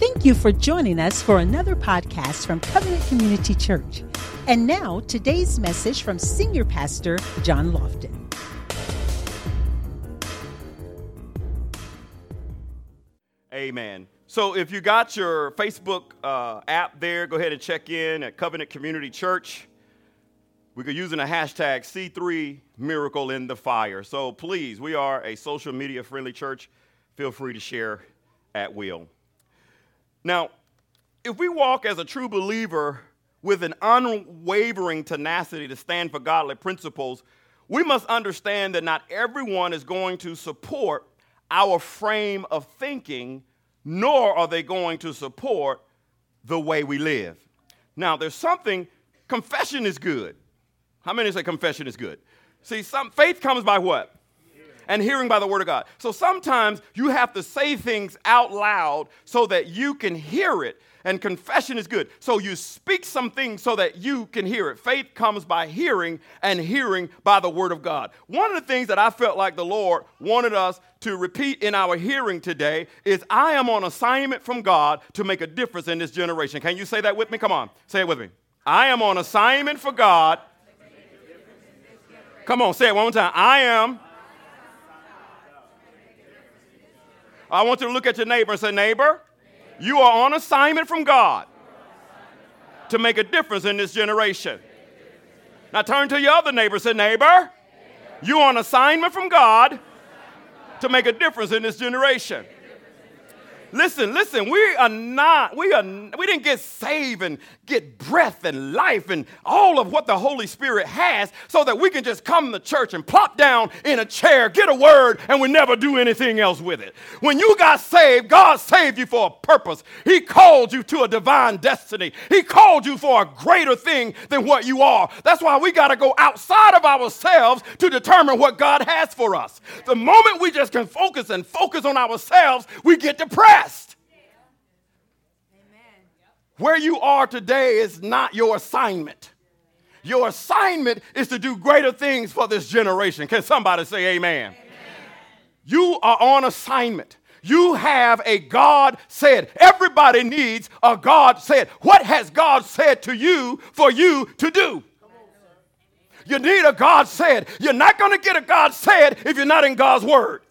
Thank you for joining us for another podcast from Covenant Community Church. And now, today's message from Senior Pastor John Lofton. Amen. So if you got your Facebook uh, app there, go ahead and check in at Covenant Community Church. We could using the hashtag C3 Miracle in the Fire. So please, we are a social media friendly church. Feel free to share at will. Now, if we walk as a true believer with an unwavering tenacity to stand for godly principles, we must understand that not everyone is going to support our frame of thinking, nor are they going to support the way we live. Now, there's something, confession is good. How many say confession is good? See, some faith comes by what? And hearing by the word of God. So sometimes you have to say things out loud so that you can hear it. And confession is good. So you speak some things so that you can hear it. Faith comes by hearing, and hearing by the word of God. One of the things that I felt like the Lord wanted us to repeat in our hearing today is I am on assignment from God to make a difference in this generation. Can you say that with me? Come on, say it with me. I am on assignment for God. Come on, say it one more time. I am I want you to look at your neighbor and say, Neighbor, you are on assignment from God to make a difference in this generation. Now turn to your other neighbor and say, Neighbor, you are on assignment from God to make a difference in this generation. Listen, listen, we are not, we are we didn't get saved and get breath and life and all of what the Holy Spirit has so that we can just come to church and plop down in a chair, get a word, and we never do anything else with it. When you got saved, God saved you for a purpose. He called you to a divine destiny. He called you for a greater thing than what you are. That's why we got to go outside of ourselves to determine what God has for us. The moment we just can focus and focus on ourselves, we get depressed. Where you are today is not your assignment. Your assignment is to do greater things for this generation. Can somebody say amen? amen? You are on assignment. You have a God said. Everybody needs a God said. What has God said to you for you to do? You need a God said. You're not going to get a God said if you're not in God's word.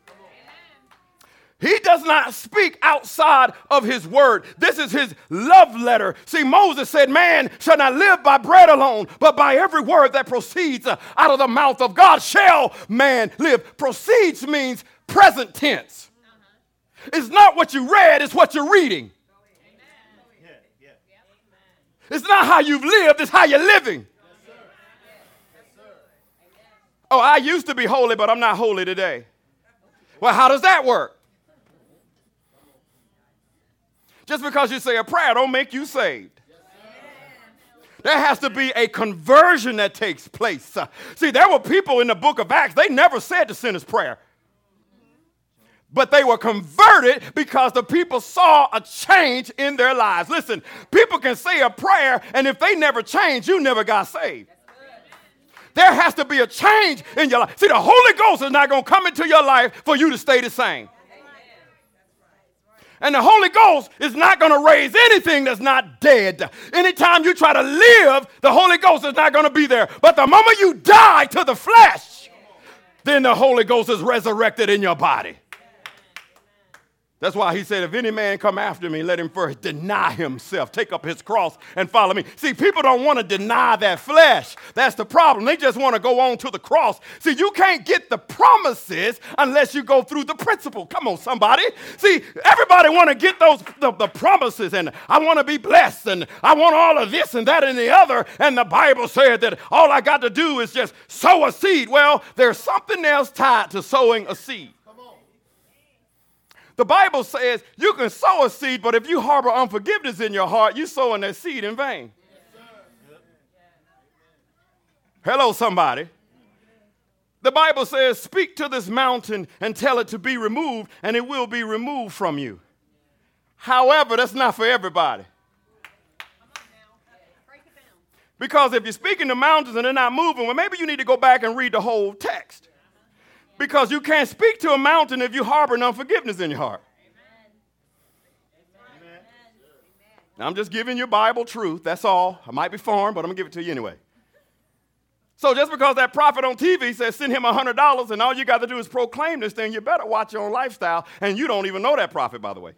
He does not speak outside of his word. This is his love letter. See, Moses said, Man shall not live by bread alone, but by every word that proceeds out of the mouth of God shall man live. Proceeds means present tense. It's not what you read, it's what you're reading. It's not how you've lived, it's how you're living. Oh, I used to be holy, but I'm not holy today. Well, how does that work? Just because you say a prayer don't make you saved. There has to be a conversion that takes place. See, there were people in the book of Acts, they never said the sinner's prayer. But they were converted because the people saw a change in their lives. Listen, people can say a prayer, and if they never change, you never got saved. There has to be a change in your life. See, the Holy Ghost is not going to come into your life for you to stay the same. And the Holy Ghost is not going to raise anything that's not dead. Anytime you try to live, the Holy Ghost is not going to be there. But the moment you die to the flesh, then the Holy Ghost is resurrected in your body. That's why he said, if any man come after me, let him first deny himself, take up his cross, and follow me. See, people don't want to deny that flesh. That's the problem. They just want to go on to the cross. See, you can't get the promises unless you go through the principle. Come on, somebody. See, everybody want to get those the, the promises, and I want to be blessed, and I want all of this and that and the other. And the Bible said that all I got to do is just sow a seed. Well, there's something else tied to sowing a seed. The Bible says you can sow a seed, but if you harbor unforgiveness in your heart, you're sowing that seed in vain. Hello, somebody. The Bible says, Speak to this mountain and tell it to be removed, and it will be removed from you. However, that's not for everybody. Because if you're speaking to mountains and they're not moving, well, maybe you need to go back and read the whole text. Because you can't speak to a mountain if you harbor unforgiveness in your heart. Now, I'm just giving you Bible truth. That's all. I might be foreign, but I'm going to give it to you anyway. So just because that prophet on TV says send him $100 and all you got to do is proclaim this thing, you better watch your own lifestyle. And you don't even know that prophet, by the way.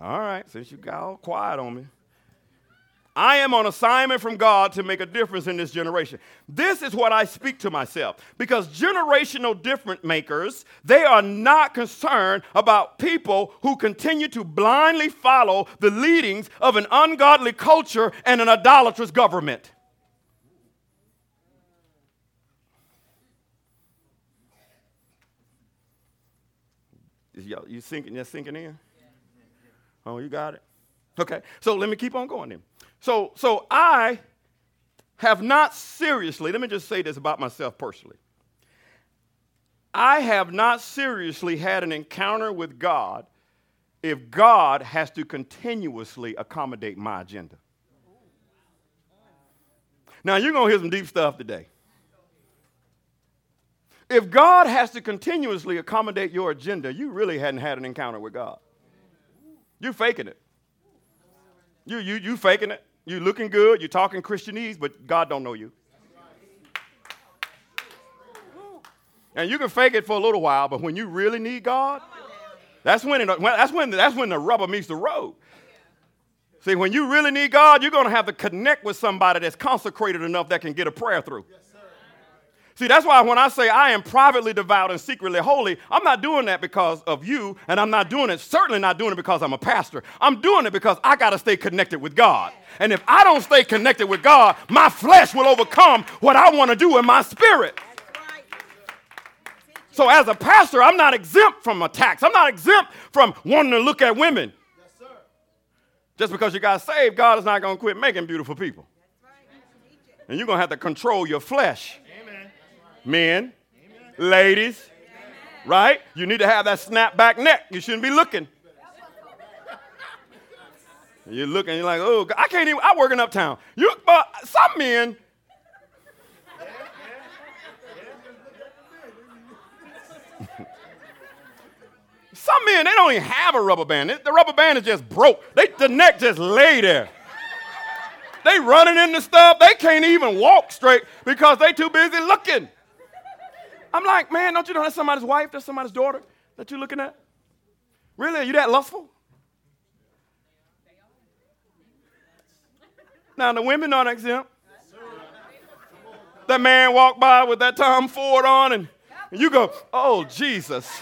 All right, since you got all quiet on me. I am on assignment from God to make a difference in this generation. This is what I speak to myself because generational difference makers, they are not concerned about people who continue to blindly follow the leadings of an ungodly culture and an idolatrous government. You sinking, you sinking in? Oh, you got it? Okay, so let me keep on going then. So, so I have not seriously, let me just say this about myself personally. I have not seriously had an encounter with God if God has to continuously accommodate my agenda. Now, you're going to hear some deep stuff today. If God has to continuously accommodate your agenda, you really hadn't had an encounter with God. You're faking it. You, you, you faking it. You looking good. You're talking Christianese, but God don't know you. And you can fake it for a little while, but when you really need God, that's when, it, that's when, that's when the rubber meets the road. See, when you really need God, you're going to have to connect with somebody that's consecrated enough that can get a prayer through. See, that's why when I say I am privately devout and secretly holy, I'm not doing that because of you, and I'm not doing it, certainly not doing it because I'm a pastor. I'm doing it because I got to stay connected with God. And if I don't stay connected with God, my flesh will overcome what I want to do in my spirit. So, as a pastor, I'm not exempt from attacks. I'm not exempt from wanting to look at women. Yes, Just because you got saved, God is not going to quit making beautiful people. And you're going to have to control your flesh men, Amen. ladies, Amen. right? You need to have that snap back neck. You shouldn't be looking. You're looking, you're like, oh, I can't even, I work in uptown. You, but some men, some men, they don't even have a rubber band. The rubber band is just broke. They, the neck just lay there. They running into stuff. They can't even walk straight because they too busy looking. I'm like, man, don't you know that's somebody's wife? That's somebody's daughter that you're looking at? Really? Are you that lustful? Now, the women aren't exempt. That man walked by with that Tom Ford on, and, you go, oh, Jesus.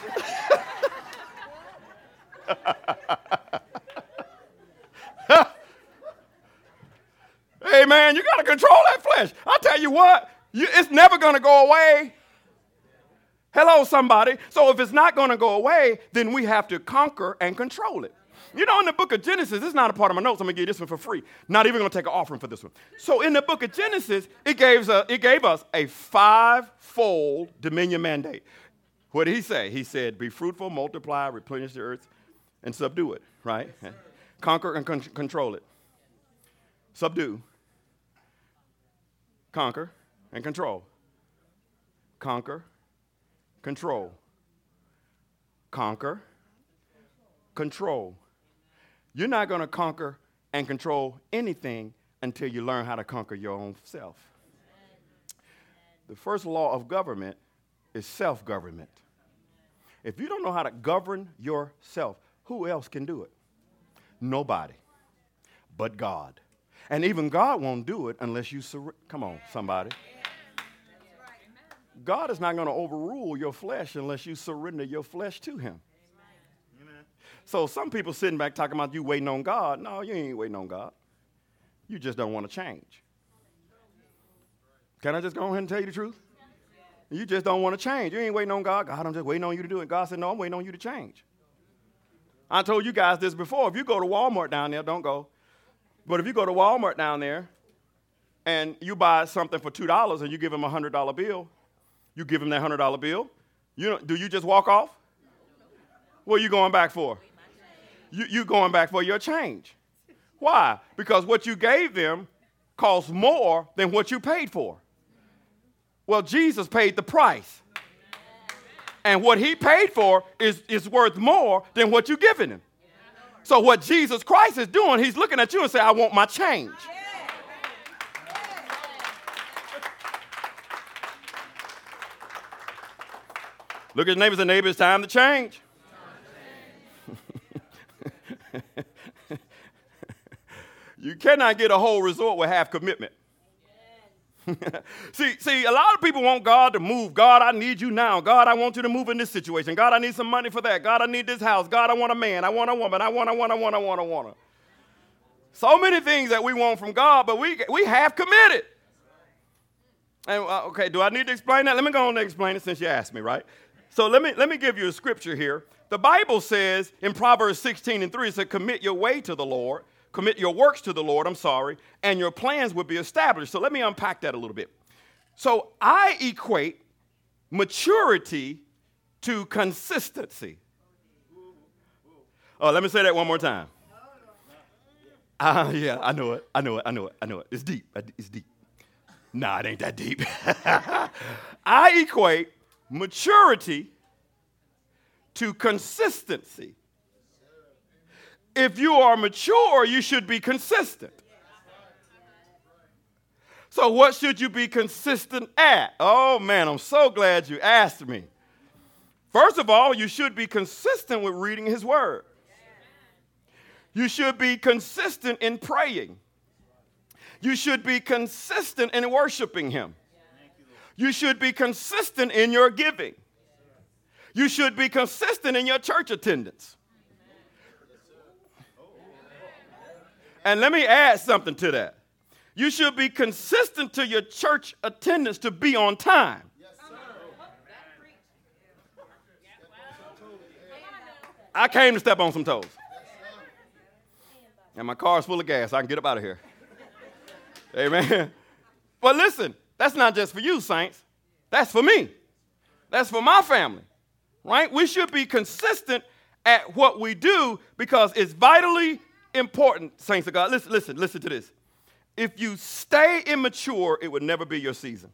hey, man, you got to control that flesh. I'll tell you what, you, it's never going to go away. Hello, somebody. So if it's not going to go away, then we have to conquer and control it. You know, in the book of Genesis, this is not a part of my notes. I'm going to give you this one for free. Not even going to take an offering for this one. So in the book of Genesis, it gave, us, it gave us a five-fold dominion mandate. What did he say? He said, be fruitful, multiply, replenish the earth, and subdue it, right? Conquer and con- control it. Subdue. Conquer and control. Conquer control. Conquer, control. You're not going to conquer and control anything until you learn how to conquer your own self. The first law of government is self government. If you don't know how to govern yourself, who else can do it? Nobody but God. And even God won't do it unless you surrender. Come on, somebody. God is not going to overrule your flesh unless you surrender your flesh to Him. Amen. So some people sitting back talking about you waiting on God. No, you ain't waiting on God. You just don't want to change. Can I just go ahead and tell you the truth? You just don't want to change. You ain't waiting on God. God, I'm just waiting on you to do it. God said, No, I'm waiting on you to change. I told you guys this before. If you go to Walmart down there, don't go. But if you go to Walmart down there and you buy something for $2 and you give them a $100 bill, you give him that $100 bill. You do you just walk off? What are you going back for? You, you going back for your change. Why? Because what you gave them costs more than what you paid for. Well, Jesus paid the price. And what he paid for is, is worth more than what you're giving him. So what Jesus Christ is doing, he's looking at you and saying, I want my change. Look at your neighbors and neighbors, it's time to change. you cannot get a whole resort with half commitment. see, see, a lot of people want God to move. God, I need you now. God, I want you to move in this situation. God, I need some money for that. God, I need this house. God, I want a man. I want a woman. I want, I want, I want, I want, I want. So many things that we want from God, but we, we have committed. And, uh, okay, do I need to explain that? Let me go on and explain it since you asked me, right? So let me, let me give you a scripture here. The Bible says in Proverbs 16 and 3, it says, Commit your way to the Lord commit your works to the Lord, I'm sorry, and your plans will be established. So let me unpack that a little bit. So I equate maturity to consistency. Oh, let me say that one more time. Uh, yeah, I know it. I know it. I know it. I know it. It's deep. It's deep. Nah, it ain't that deep. I equate maturity to consistency if you are mature, you should be consistent. So, what should you be consistent at? Oh man, I'm so glad you asked me. First of all, you should be consistent with reading His Word. You should be consistent in praying. You should be consistent in worshiping Him. You should be consistent in your giving. You should be consistent in your church attendance. And let me add something to that. You should be consistent to your church attendance to be on time. I came to step on some toes. And my car is full of gas. I can get up out of here. Amen. But listen, that's not just for you, saints. That's for me. That's for my family. Right? We should be consistent at what we do because it's vitally important, saints of God. Listen, listen, listen to this. If you stay immature, it would never be your season.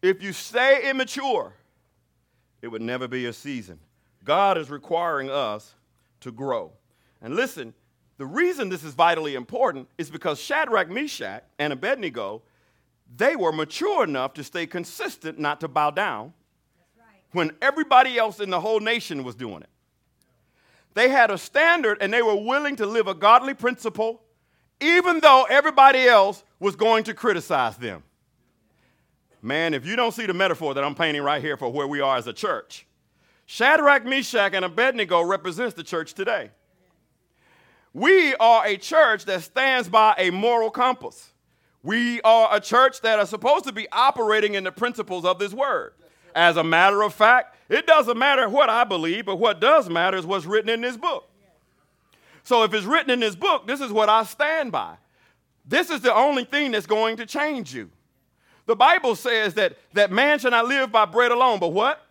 If you stay immature, it would never be your season. God is requiring us to grow. And listen, the reason this is vitally important is because Shadrach, Meshach, and Abednego, they were mature enough to stay consistent, not to bow down, when everybody else in the whole nation was doing it. They had a standard and they were willing to live a godly principle, even though everybody else was going to criticize them. Man, if you don't see the metaphor that I'm painting right here for where we are as a church, Shadrach, Meshach, and Abednego represents the church today. We are a church that stands by a moral compass. We are a church that are supposed to be operating in the principles of this word. As a matter of fact, it doesn't matter what I believe, but what does matter is what's written in this book. So if it's written in this book, this is what I stand by. This is the only thing that's going to change you. The Bible says that, that man shall not live by bread alone, but what?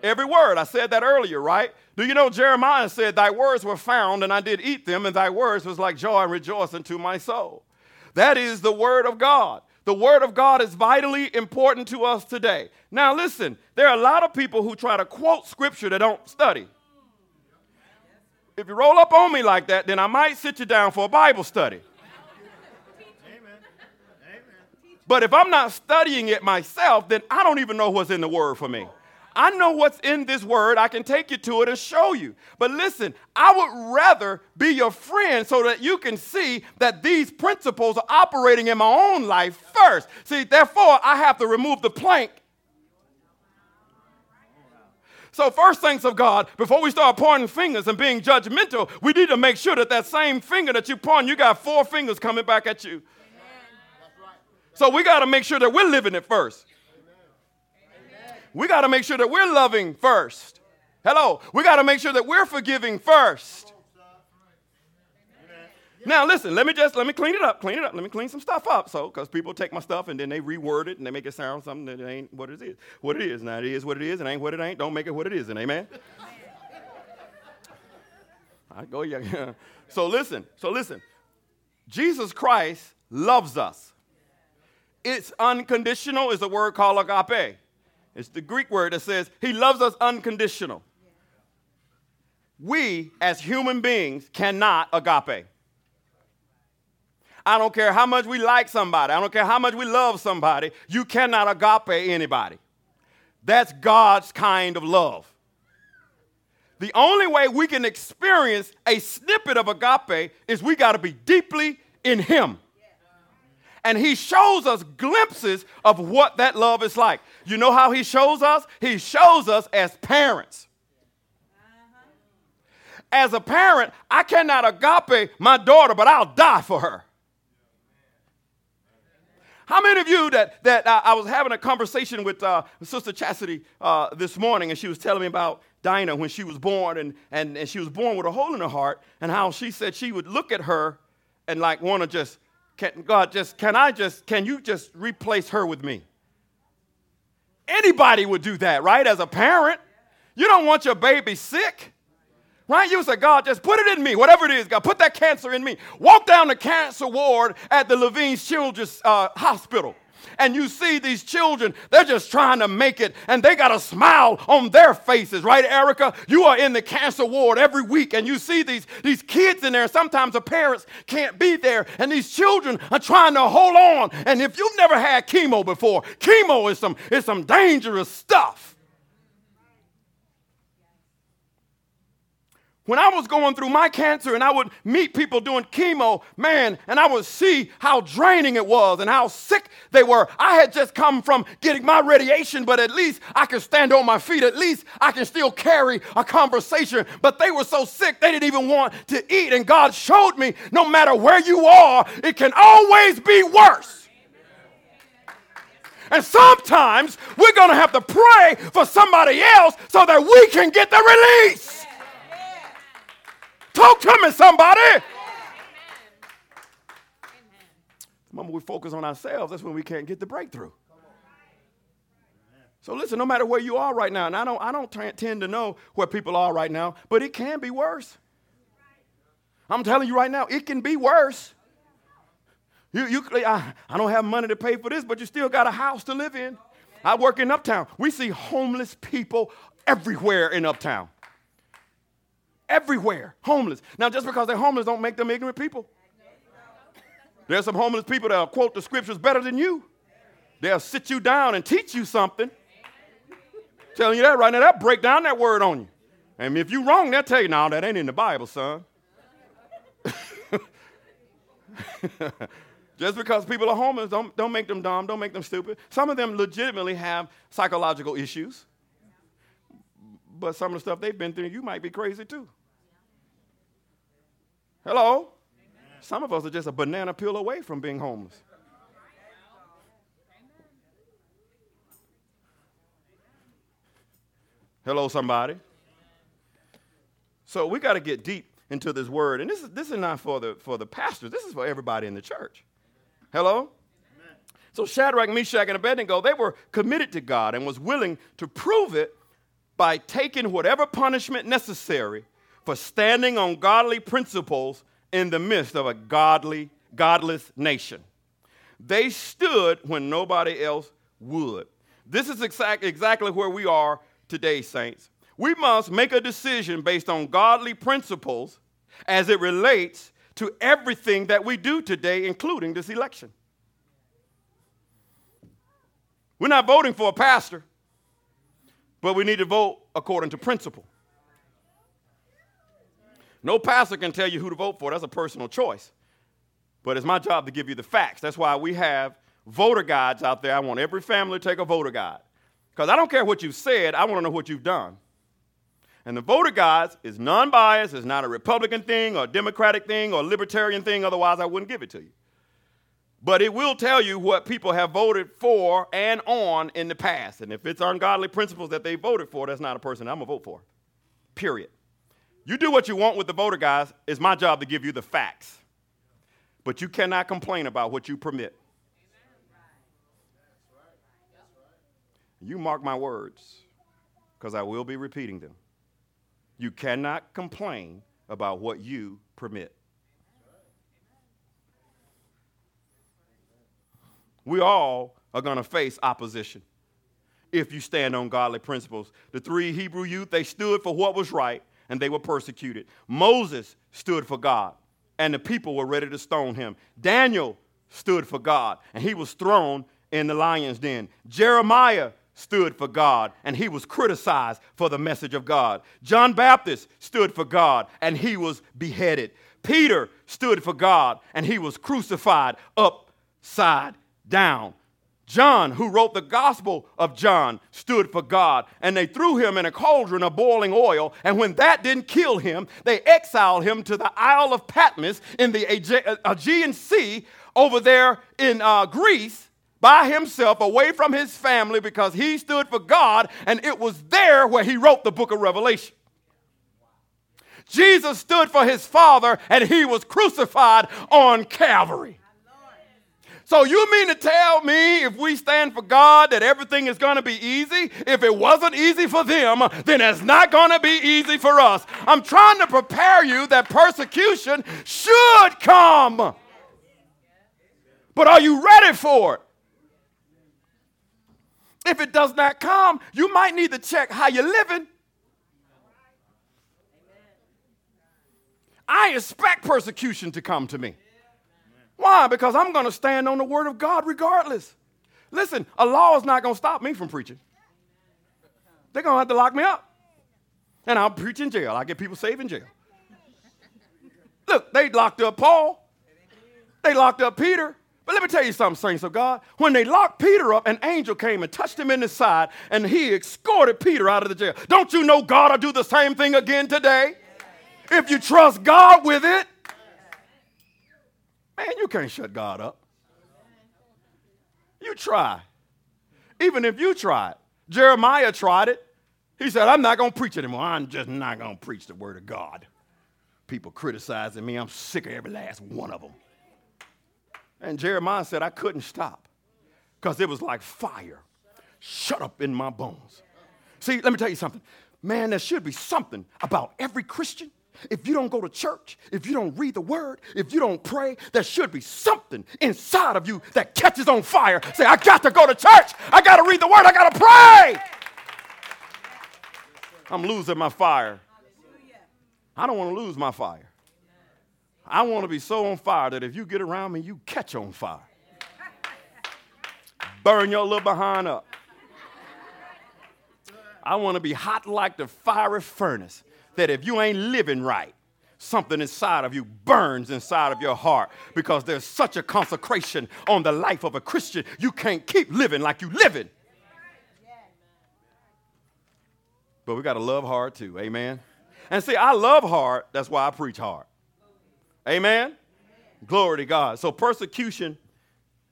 Every word. I said that earlier, right? Do you know Jeremiah said, Thy words were found, and I did eat them, and thy words was like joy and rejoicing to my soul. That is the word of God. The Word of God is vitally important to us today. Now, listen, there are a lot of people who try to quote Scripture that don't study. If you roll up on me like that, then I might sit you down for a Bible study. But if I'm not studying it myself, then I don't even know what's in the Word for me. I know what's in this word. I can take you to it and show you. But listen, I would rather be your friend so that you can see that these principles are operating in my own life first. See, therefore, I have to remove the plank. So, first things of God, before we start pointing fingers and being judgmental, we need to make sure that that same finger that you point, you got four fingers coming back at you. So, we got to make sure that we're living it first we got to make sure that we're loving first. Hello. We got to make sure that we're forgiving first. Now listen, let me just let me clean it up, clean it up. Let me clean some stuff up. So, because people take my stuff and then they reword it and they make it sound something that ain't what it is. What it is. Now it is what it is, and ain't what it ain't. Don't make it what it is, and amen. I go yeah. So listen, so listen. Jesus Christ loves us. it's unconditional is the word called agape. It's the Greek word that says he loves us unconditional. We, as human beings, cannot agape. I don't care how much we like somebody, I don't care how much we love somebody, you cannot agape anybody. That's God's kind of love. The only way we can experience a snippet of agape is we got to be deeply in Him. And He shows us glimpses of what that love is like. You know how He shows us? He shows us as parents. As a parent, I cannot agape my daughter, but I'll die for her. How many of you that, that uh, I was having a conversation with uh, Sister Chastity uh, this morning, and she was telling me about Dinah when she was born, and, and, and she was born with a hole in her heart, and how she said she would look at her and like want to just, can, God, just, can I just, can you just replace her with me? Anybody would do that, right? As a parent, you don't want your baby sick. Right? You say, God, just put it in me, whatever it is, God, put that cancer in me. Walk down the cancer ward at the Levine's Children's uh, Hospital. And you see these children, they're just trying to make it, and they got a smile on their faces, right, Erica? You are in the cancer ward every week, and you see these, these kids in there. Sometimes the parents can't be there, and these children are trying to hold on. And if you've never had chemo before, chemo is some, is some dangerous stuff. When I was going through my cancer and I would meet people doing chemo, man, and I would see how draining it was and how sick they were. I had just come from getting my radiation, but at least I could stand on my feet. At least I can still carry a conversation. But they were so sick, they didn't even want to eat. And God showed me no matter where you are, it can always be worse. And sometimes we're going to have to pray for somebody else so that we can get the release. Talk to me, somebody. The moment we focus on ourselves, that's when we can't get the breakthrough. So listen, no matter where you are right now, and I don't, I don't t- tend to know where people are right now, but it can be worse. I'm telling you right now, it can be worse. You, you, I, I don't have money to pay for this, but you still got a house to live in. I work in Uptown. We see homeless people everywhere in Uptown everywhere, homeless. Now, just because they're homeless don't make them ignorant people. There's some homeless people that'll quote the scriptures better than you. They'll sit you down and teach you something. Telling you that right now, they'll break down that word on you. And if you're wrong, they'll tell you, no, that ain't in the Bible, son. Just because people are homeless, don't, don't make them dumb, don't make them stupid. Some of them legitimately have psychological issues. But some of the stuff they've been through, you might be crazy too. Hello? Amen. Some of us are just a banana peel away from being homeless. Hello, somebody. So we got to get deep into this word. And this is, this is not for the, for the pastors, this is for everybody in the church. Hello? So Shadrach, Meshach, and Abednego, they were committed to God and was willing to prove it by taking whatever punishment necessary for standing on godly principles in the midst of a godly, godless nation. They stood when nobody else would. This is exact, exactly where we are today, saints. We must make a decision based on godly principles as it relates to everything that we do today, including this election. We're not voting for a pastor, but we need to vote according to principle. No pastor can tell you who to vote for. That's a personal choice. But it's my job to give you the facts. That's why we have voter guides out there. I want every family to take a voter guide. Because I don't care what you've said, I want to know what you've done. And the voter guides is non biased, it's not a Republican thing or a Democratic thing or a libertarian thing, otherwise, I wouldn't give it to you. But it will tell you what people have voted for and on in the past. And if it's ungodly principles that they voted for, that's not a person I'm going to vote for. Period. You do what you want with the voter guys. It's my job to give you the facts. But you cannot complain about what you permit. You mark my words, because I will be repeating them. You cannot complain about what you permit. we all are going to face opposition if you stand on godly principles. The three Hebrew youth, they stood for what was right and they were persecuted. Moses stood for God and the people were ready to stone him. Daniel stood for God and he was thrown in the lion's den. Jeremiah stood for God and he was criticized for the message of God. John Baptist stood for God and he was beheaded. Peter stood for God and he was crucified upside down. John, who wrote the Gospel of John, stood for God, and they threw him in a cauldron of boiling oil. And when that didn't kill him, they exiled him to the Isle of Patmos in the Aegean Sea over there in uh, Greece by himself, away from his family, because he stood for God, and it was there where he wrote the book of Revelation. Jesus stood for his Father, and he was crucified on Calvary. So you mean to tell me if we stand for God that everything is going to be easy? If it wasn't easy for them, then it's not going to be easy for us. I'm trying to prepare you that persecution should come. But are you ready for it? If it does not come, you might need to check how you're living. I expect persecution to come to me. Why? Because I'm going to stand on the word of God regardless. Listen, a law is not going to stop me from preaching. They're going to have to lock me up. And I'll preach in jail. I get people saved in jail. Look, they locked up Paul. They locked up Peter. But let me tell you something, saints of God. When they locked Peter up, an angel came and touched him in the side, and he escorted Peter out of the jail. Don't you know God will do the same thing again today? If you trust God with it, Man, you can't shut God up. You try. Even if you try it. Jeremiah tried it. He said, I'm not going to preach anymore. I'm just not going to preach the word of God. People criticizing me. I'm sick of every last one of them. And Jeremiah said, I couldn't stop because it was like fire shut up in my bones. See, let me tell you something. Man, there should be something about every Christian if you don't go to church, if you don't read the word, if you don't pray, there should be something inside of you that catches on fire. Say, I got to go to church. I got to read the word. I got to pray. I'm losing my fire. I don't want to lose my fire. I want to be so on fire that if you get around me, you catch on fire. Burn your little behind up. I want to be hot like the fiery furnace that if you ain't living right, something inside of you burns inside of your heart because there's such a consecration on the life of a Christian. You can't keep living like you living. But we got to love hard too. Amen. And see, I love hard. That's why I preach hard. Amen. Glory to God. So persecution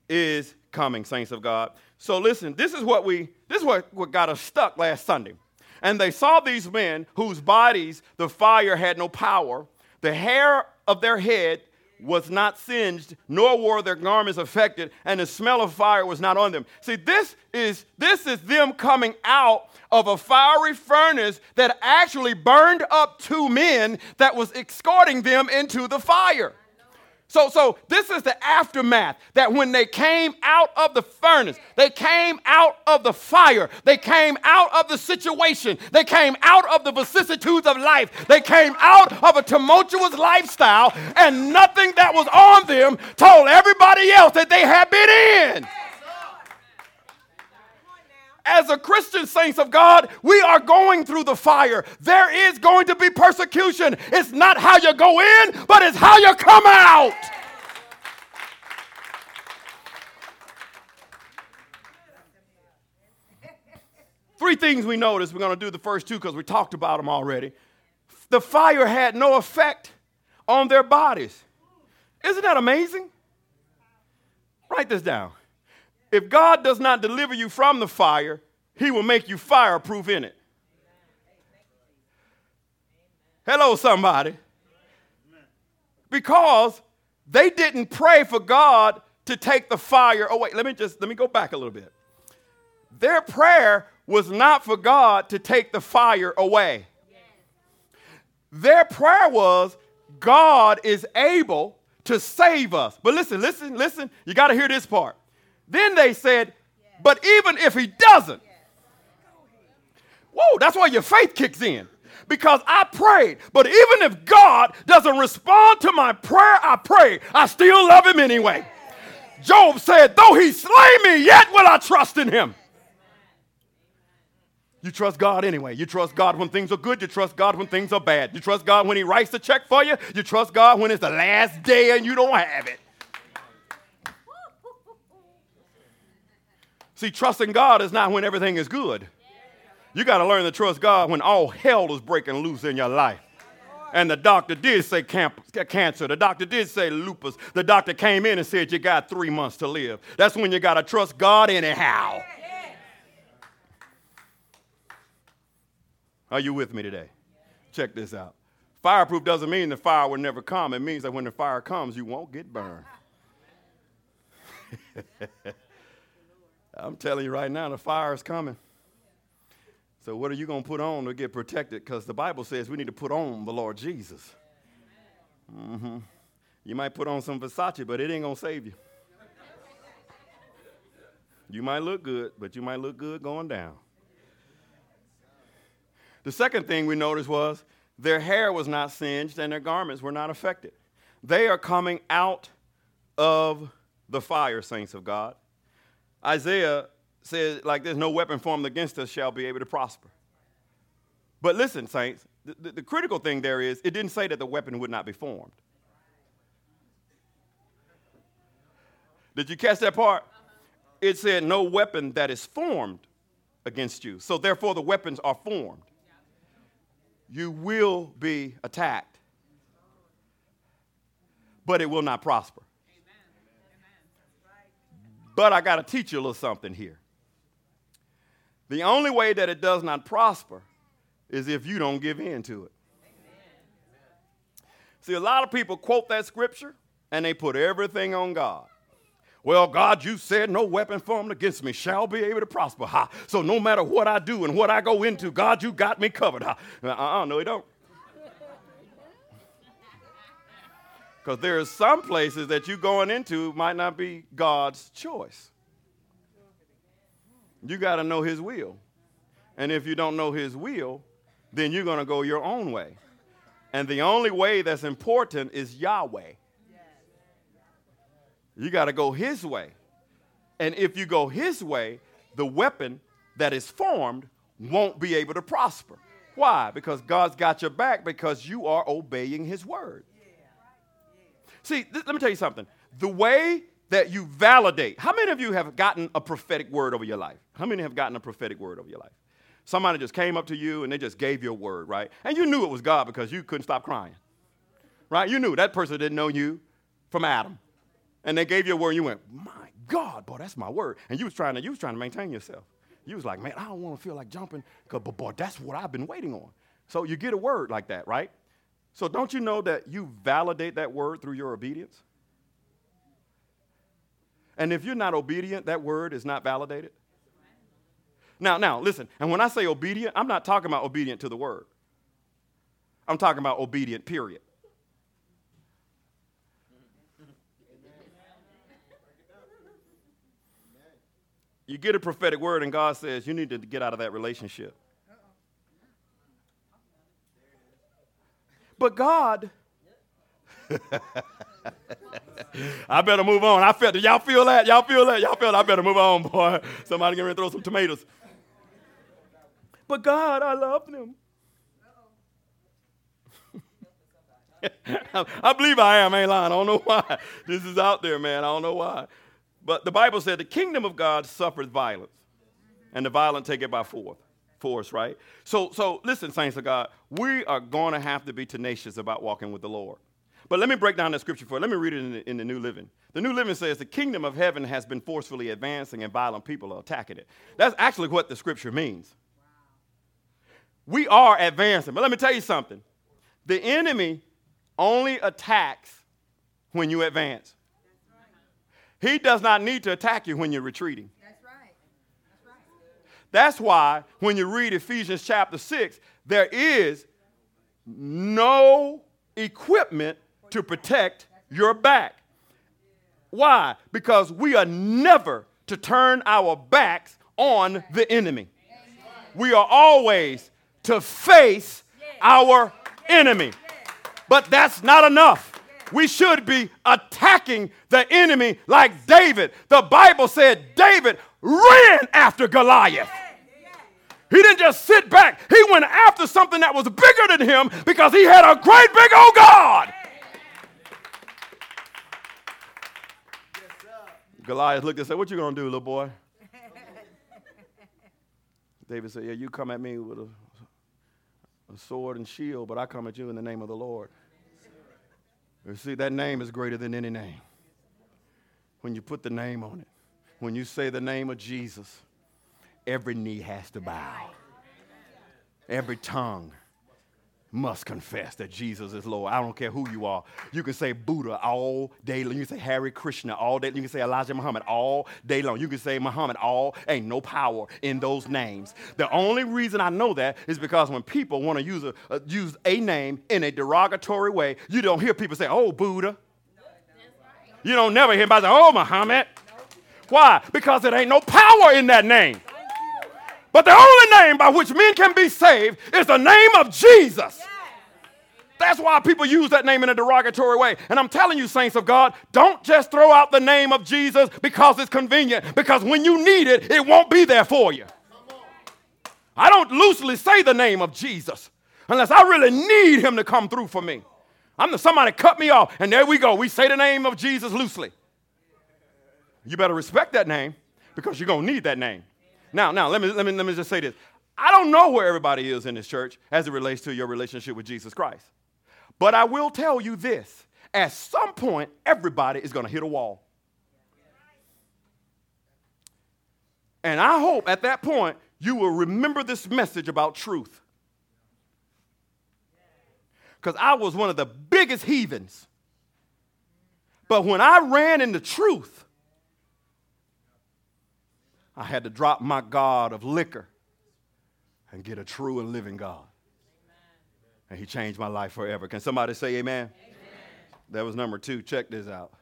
is coming, saints of God. So listen, this is what we this is what, what got us stuck last Sunday. And they saw these men whose bodies the fire had no power. The hair of their head was not singed, nor were their garments affected, and the smell of fire was not on them. See, this is this is them coming out of a fiery furnace that actually burned up two men that was escorting them into the fire. So, so this is the aftermath that when they came out of the furnace, they came out of the fire, they came out of the situation, they came out of the vicissitudes of life, they came out of a tumultuous lifestyle, and nothing that was on them told everybody else that they had been in as a Christian saints of God, we are going through the fire. There is going to be persecution. It's not how you go in, but it's how you come out. Three things we noticed. We're going to do the first two because we talked about them already. The fire had no effect on their bodies. Isn't that amazing? Write this down. If God does not deliver you from the fire, he will make you fireproof in it. Hello, somebody. Because they didn't pray for God to take the fire away. Let me just let me go back a little bit. Their prayer was not for God to take the fire away. Their prayer was God is able to save us. But listen, listen, listen, you got to hear this part. Then they said, but even if he doesn't, whoa, that's why your faith kicks in. Because I prayed, but even if God doesn't respond to my prayer, I pray, I still love him anyway. Job said, though he slay me, yet will I trust in him. You trust God anyway. You trust God when things are good. You trust God when things are bad. You trust God when He writes the check for you. You trust God when it's the last day and you don't have it. See, trusting God is not when everything is good. You got to learn to trust God when all hell is breaking loose in your life. And the doctor did say cancer. The doctor did say lupus. The doctor came in and said you got three months to live. That's when you got to trust God anyhow. Are you with me today? Check this out. Fireproof doesn't mean the fire will never come. It means that when the fire comes, you won't get burned. I'm telling you right now, the fire is coming. So, what are you going to put on to get protected? Because the Bible says we need to put on the Lord Jesus. Mm-hmm. You might put on some Versace, but it ain't going to save you. You might look good, but you might look good going down. The second thing we noticed was their hair was not singed and their garments were not affected. They are coming out of the fire, saints of God. Isaiah says, like there's no weapon formed against us shall be able to prosper. But listen, saints, the, the, the critical thing there is it didn't say that the weapon would not be formed. Did you catch that part? It said, no weapon that is formed against you. So therefore, the weapons are formed you will be attacked, but it will not prosper. But I got to teach you a little something here. The only way that it does not prosper is if you don't give in to it. See, a lot of people quote that scripture and they put everything on God. Well, God, you said no weapon formed against me shall be able to prosper. Ha. So no matter what I do and what I go into, God, you got me covered. Ha. Uh-uh, no, he don't. Because there are some places that you're going into might not be God's choice. You got to know his will. And if you don't know his will, then you're going to go your own way. And the only way that's important is Yahweh. You got to go his way. And if you go his way, the weapon that is formed won't be able to prosper. Why? Because God's got your back because you are obeying his word. See, th- let me tell you something. The way that you validate, how many of you have gotten a prophetic word over your life? How many have gotten a prophetic word over your life? Somebody just came up to you and they just gave you a word, right? And you knew it was God because you couldn't stop crying, right? You knew that person didn't know you from Adam and they gave you a word and you went, my God, boy, that's my word. And you was trying to, you was trying to maintain yourself. You was like, man, I don't want to feel like jumping, but boy, that's what I've been waiting on. So you get a word like that, right? So don't you know that you validate that word through your obedience? And if you're not obedient, that word is not validated. Now, now, listen, and when I say obedient, I'm not talking about obedient to the word. I'm talking about obedient, period. You get a prophetic word, and God says you need to get out of that relationship. But God, I better move on. I felt Y'all feel that? Y'all feel that? Y'all feel that? I better move on, boy. Somebody get ready to throw some tomatoes. But God, I love them. I believe I am, ain't lying. I don't know why. This is out there, man. I don't know why. But the Bible said the kingdom of God suffers violence, and the violent take it by force. Force, right? So, so listen, saints of God, we are going to have to be tenacious about walking with the Lord. But let me break down that scripture for you. Let me read it in the, in the, New Living. The New Living says, The kingdom of heaven has been forcefully advancing, and violent people are attacking it. That's actually what the scripture means. We are advancing. But let me tell you something the enemy only attacks when you advance. He does not need to attack you when you're retreating. That's right. That's right. That's why when you read Ephesians chapter 6, there is no equipment to protect your back. Why? Because we are never to turn our backs on the enemy. We are always to face our enemy. But that's not enough. We should be attacking the enemy like David. The Bible said David ran after Goliath. He didn't just sit back, he went after something that was bigger than him because he had a great big old God. Goliath looked and said, What you gonna do, little boy? David said, Yeah, you come at me with a, a sword and shield, but I come at you in the name of the Lord. You see, that name is greater than any name. When you put the name on it, when you say the name of Jesus, every knee has to bow, every tongue must confess that Jesus is Lord. I don't care who you are. You can say Buddha all day long. You can say Hare Krishna all day. Long. You can say Elijah Muhammad all day long. You can say Muhammad all. Ain't no power in those names. The only reason I know that is because when people want to use a, uh, use a name in a derogatory way, you don't hear people say, "Oh Buddha." You don't never hear anybody say, "Oh Muhammad." Why? Because it ain't no power in that name. But the only name by which men can be saved is the name of Jesus. That's why people use that name in a derogatory way. And I'm telling you, saints of God, don't just throw out the name of Jesus because it's convenient, because when you need it, it won't be there for you. I don't loosely say the name of Jesus unless I really need him to come through for me. I'm the, somebody cut me off, and there we go. We say the name of Jesus loosely. You better respect that name because you're going to need that name. Now, now, let me, let, me, let me just say this. I don't know where everybody is in this church as it relates to your relationship with Jesus Christ. But I will tell you this at some point, everybody is going to hit a wall. And I hope at that point you will remember this message about truth. Because I was one of the biggest heathens. But when I ran into truth, I had to drop my God of liquor and get a true and living God. And he changed my life forever. Can somebody say amen? amen? That was number two. Check this out.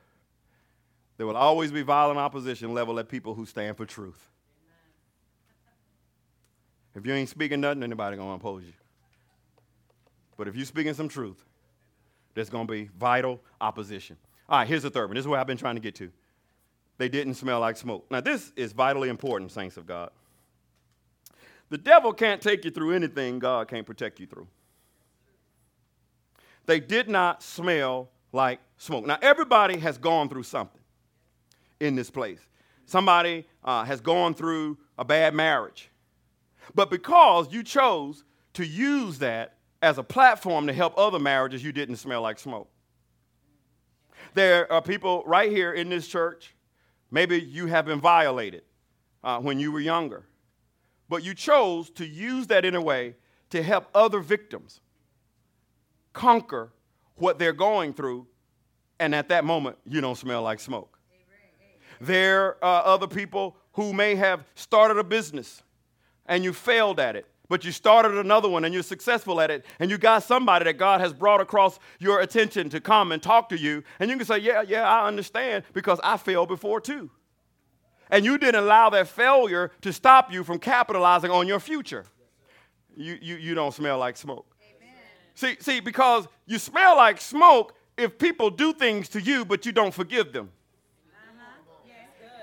There will always be violent opposition leveled at people who stand for truth. If you ain't speaking nothing, anybody gonna oppose you. But if you're speaking some truth, there's gonna be vital opposition. All right, here's the third one. This is where I've been trying to get to they didn't smell like smoke. Now, this is vitally important, saints of God. The devil can't take you through anything God can't protect you through. They did not smell like smoke. Now, everybody has gone through something in this place. Somebody uh, has gone through a bad marriage. But because you chose to use that as a platform to help other marriages, you didn't smell like smoke. There are people right here in this church Maybe you have been violated uh, when you were younger, but you chose to use that in a way to help other victims conquer what they're going through, and at that moment, you don't smell like smoke. There are other people who may have started a business and you failed at it but you started another one and you're successful at it, and you got somebody that God has brought across your attention to come and talk to you, and you can say, Yeah, yeah, I understand because I failed before too. And you didn't allow that failure to stop you from capitalizing on your future. You, you, you don't smell like smoke. Amen. See, see, because you smell like smoke if people do things to you, but you don't forgive them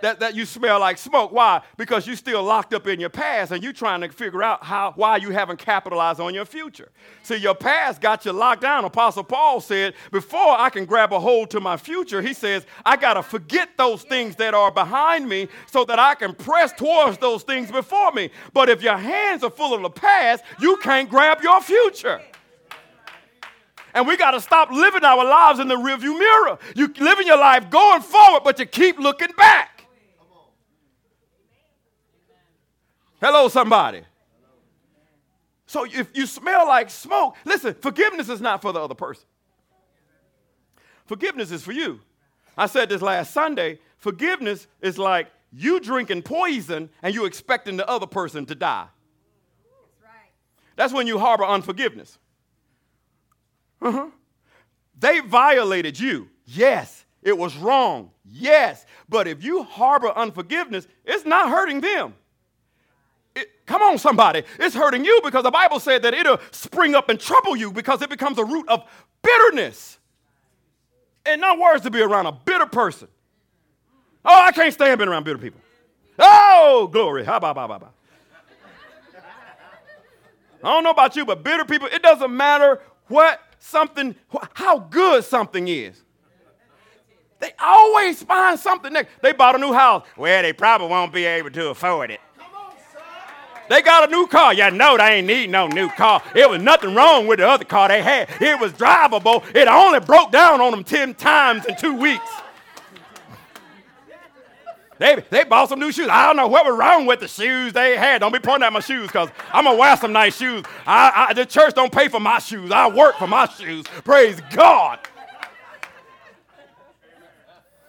that, that you smell like smoke. Why? Because you're still locked up in your past and you're trying to figure out how, why you haven't capitalized on your future. See, your past got you locked down. Apostle Paul said, Before I can grab a hold to my future, he says, I got to forget those things that are behind me so that I can press towards those things before me. But if your hands are full of the past, you can't grab your future. And we got to stop living our lives in the rearview mirror. You living your life going forward, but you keep looking back. Hello, somebody. So if you smell like smoke, listen, forgiveness is not for the other person. Forgiveness is for you. I said this last Sunday. Forgiveness is like you drinking poison and you expecting the other person to die. That's when you harbor unforgiveness. Uh-huh. They violated you. Yes, It was wrong. Yes. But if you harbor unforgiveness, it's not hurting them. It, come on, somebody. It's hurting you because the Bible said that it'll spring up and trouble you because it becomes a root of bitterness. And not worse to be around a bitter person. Oh, I can't stand being around bitter people. Oh, glory. Ha, ba, ba, ba, ba. I don't know about you, but bitter people, it doesn't matter what something, how good something is. They always find something next. They bought a new house. Well, they probably won't be able to afford it. They got a new car. Yeah, no, they ain't need no new car. It was nothing wrong with the other car they had. It was drivable. It only broke down on them 10 times in two weeks. They, they bought some new shoes. I don't know what was wrong with the shoes they had. Don't be pointing at my shoes because I'm going to wear some nice shoes. I, I, the church don't pay for my shoes. I work for my shoes. Praise God.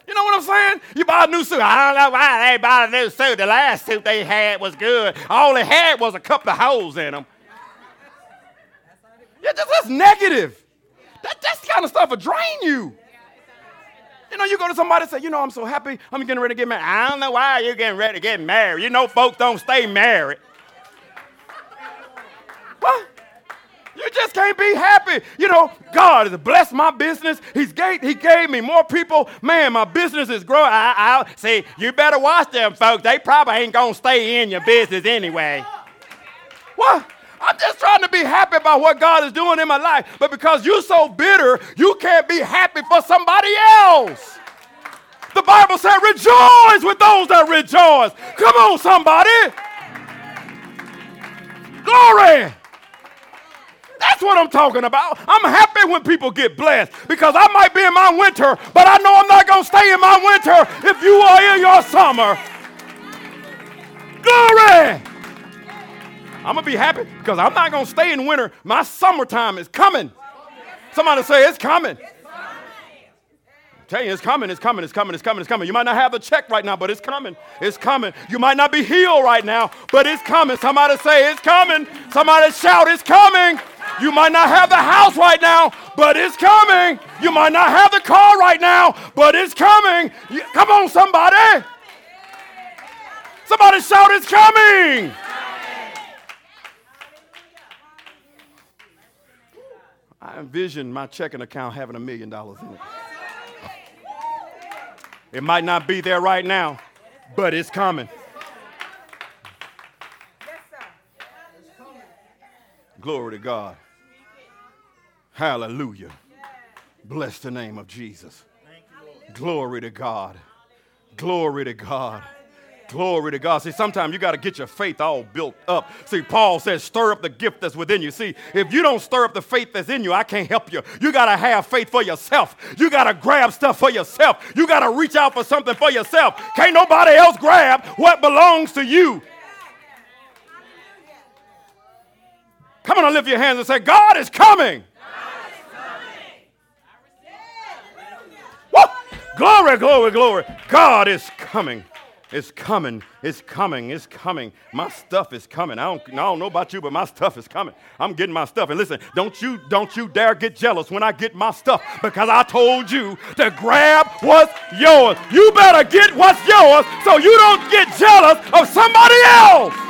You know what I'm saying? You buy a new suit. I don't know why they bought a new suit. The last suit they had was good. All they had was a couple of holes in them. Yeah, that's, that's negative. That, that kind of stuff will drain you. You know, you go to somebody and say, you know, I'm so happy, I'm getting ready to get married. I don't know why you're getting ready to get married. You know, folks don't stay married. What? You just can't be happy. You know, God has blessed my business. He's gave, he gave me more people. Man, my business is growing. I, I, see, you better watch them folks. They probably ain't to stay in your business anyway. What? I'm just trying to be happy about what God is doing in my life. But because you're so bitter, you can't be happy for somebody else. The Bible said, rejoice with those that rejoice. Come on, somebody. Glory. That's what I'm talking about. I'm happy when people get blessed because I might be in my winter, but I know I'm not going to stay in my winter if you are in your summer. Glory! I'm going to be happy because I'm not going to stay in winter. My summertime is coming. Somebody say, It's coming. Tell you, it's coming, it's coming, it's coming, it's coming, it's coming. You might not have the check right now, but it's coming. It's coming. You might not be healed right now, but it's coming. Somebody say, It's coming. Somebody shout, It's coming. You might not have the house right now, but it's coming. You might not have the car right now, but it's coming. You, come on, somebody. Somebody shout, It's coming. I envision my checking account having a million dollars in it. It might not be there right now, but it's coming. Glory to God. Hallelujah. Bless the name of Jesus. Glory to God. Glory to God. Glory to God. See, sometimes you got to get your faith all built up. See, Paul says, stir up the gift that's within you. See, if you don't stir up the faith that's in you, I can't help you. You got to have faith for yourself. You got to grab stuff for yourself. You got to reach out for something for yourself. Can't nobody else grab what belongs to you. Come on lift your hands and say, God is coming. Glory, glory, glory. God is coming. It's coming. It's coming. It's coming. My stuff is coming. I don't, I don't know about you, but my stuff is coming. I'm getting my stuff. And listen, don't you don't you dare get jealous when I get my stuff because I told you to grab what's yours. You better get what's yours so you don't get jealous of somebody else.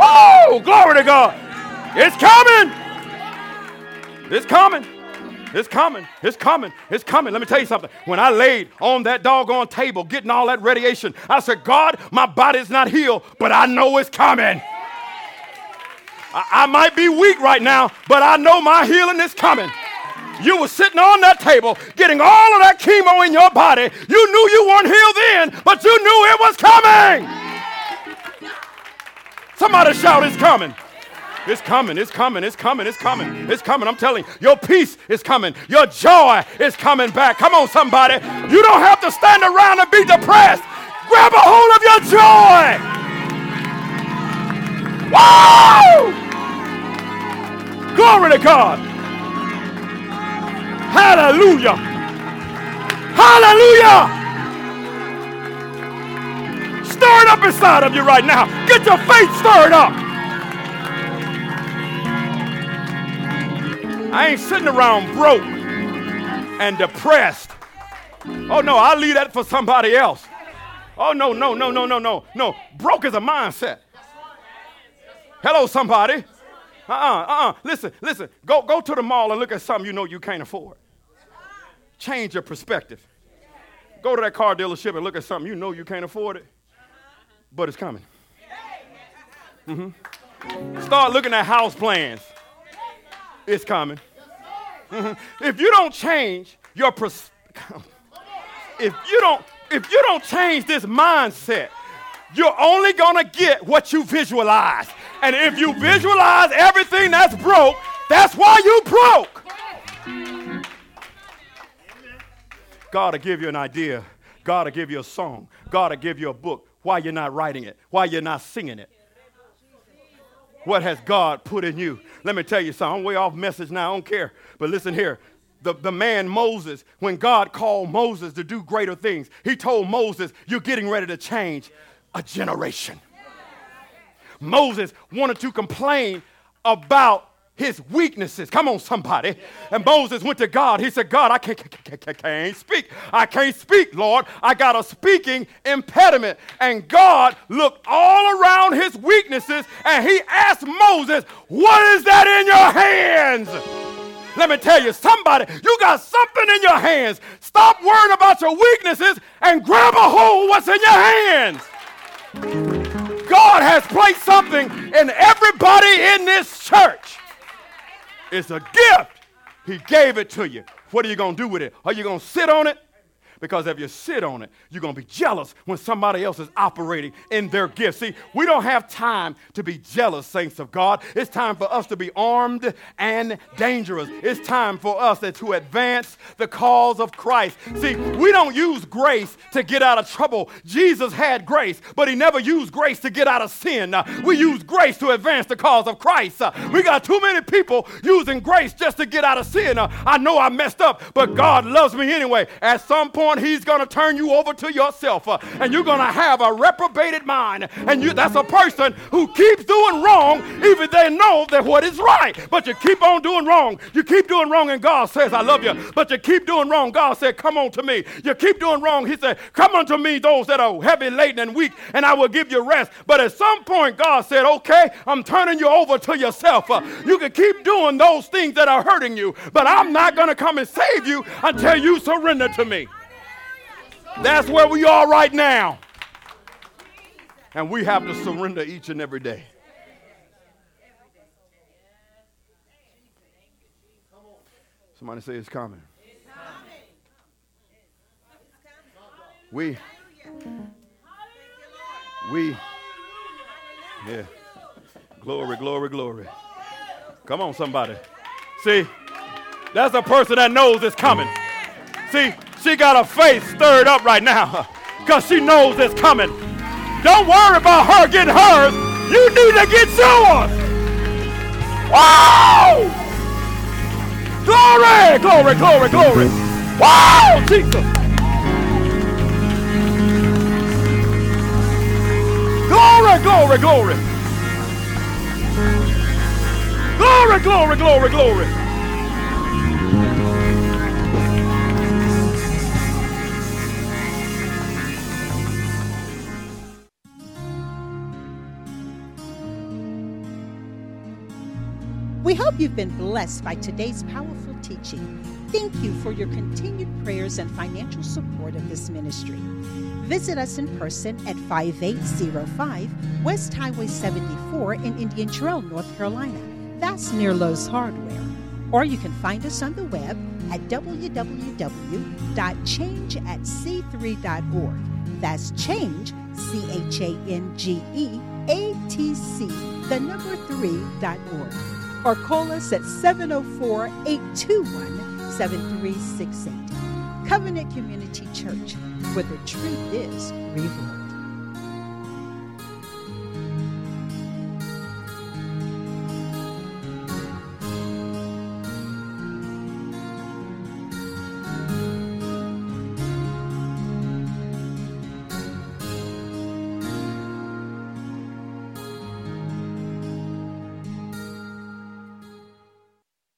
Whoa! Glory to God. It's coming. It's coming. It's coming. It's coming. It's coming. Let me tell you something. When I laid on that doggone table getting all that radiation, I said, God, my body's not healed, but I know it's coming. I, I might be weak right now, but I know my healing is coming. You were sitting on that table getting all of that chemo in your body. You knew you weren't healed then, but you knew it was coming. Somebody shout, It's coming. It's coming, it's coming, it's coming, it's coming, it's coming. I'm telling you, your peace is coming, your joy is coming back. Come on, somebody. You don't have to stand around and be depressed. Grab a hold of your joy. Whoa! Glory to God. Hallelujah. Hallelujah. Stir it up inside of you right now. Get your faith stirred up. I ain't sitting around broke. and depressed. Oh no, I'll leave that for somebody else. Oh no, no, no, no, no, no, no. Broke is a mindset. Hello, somebody. Uh-uh, uh-uh. Listen, listen. Go, go to the mall and look at something you know you can't afford. Change your perspective. Go to that car dealership and look at something you know you can't afford it, but it's coming. Mm-hmm. Start looking at house plans. It's coming. Mm-hmm. If you don't change your perspective, if you don't, if you don't change this mindset, you're only gonna get what you visualize. And if you visualize everything that's broke, that's why you broke. God will give you an idea. God will give you a song. God will give you a book. Why you're not writing it? Why you're not singing it? What has God put in you? Let me tell you something. I'm way off message now. I don't care. But listen here. The, the man Moses, when God called Moses to do greater things, he told Moses, You're getting ready to change a generation. Moses wanted to complain about his weaknesses. Come on, somebody. And Moses went to God. He said, God, I can't, can't, can't, speak. I can't speak, Lord. I got a speaking impediment. And God looked all around his weaknesses and he asked Moses, What is that in your hands? Let me tell you, somebody, you got something in your hands. Stop worrying about your weaknesses and grab a hold what's in your hands. God has placed something in everybody in this church. It's a gift. He gave it to you. What are you going to do with it? Are you going to sit on it? Because if you sit on it, you're going to be jealous when somebody else is operating in their gift. See, we don't have time to be jealous, saints of God. It's time for us to be armed and dangerous. It's time for us to advance the cause of Christ. See, we don't use grace to get out of trouble. Jesus had grace, but he never used grace to get out of sin. we use grace to advance the cause of Christ. we got too many people using grace just to get out of sin. I know I messed up, but God loves me anyway. At some point, he's going to turn you over to yourself uh, and you're going to have a reprobated mind. And you, that's a person who keeps doing wrong even they know that what is right. But you keep on doing wrong. You keep doing wrong and God says, I love you. But you keep doing wrong. God said, come on to me. You keep doing wrong. He said, come unto me those that are heavy laden and weak and I will give you rest. But at some point, God said, okay, I'm turning you over to yourself. Uh, you can keep doing those things that are hurting you, but I'm not going to come and save you until you surrender to me. That's where we are right now. And we have to surrender each and every day. Somebody say it's coming. We, we, yeah. Glory, glory, glory. Come on, somebody. See, that's a person that knows it's coming. See, she got her face stirred up right now because she knows it's coming. Don't worry about her getting hers. You need to get yours. Wow! Glory, glory, glory, glory. Wow, Jesus. Glory, glory, glory. Glory, glory, glory, glory. You've been blessed by today's powerful teaching. Thank you for your continued prayers and financial support of this ministry. Visit us in person at 5805 West Highway 74 in Indian Trail, North Carolina. That's near Lowe's Hardware. Or you can find us on the web at www.changeatc3.org. That's change, C H A N G E A T C, the number 3.org or call us at 704 821 7368. Covenant Community Church, where the truth is revealed.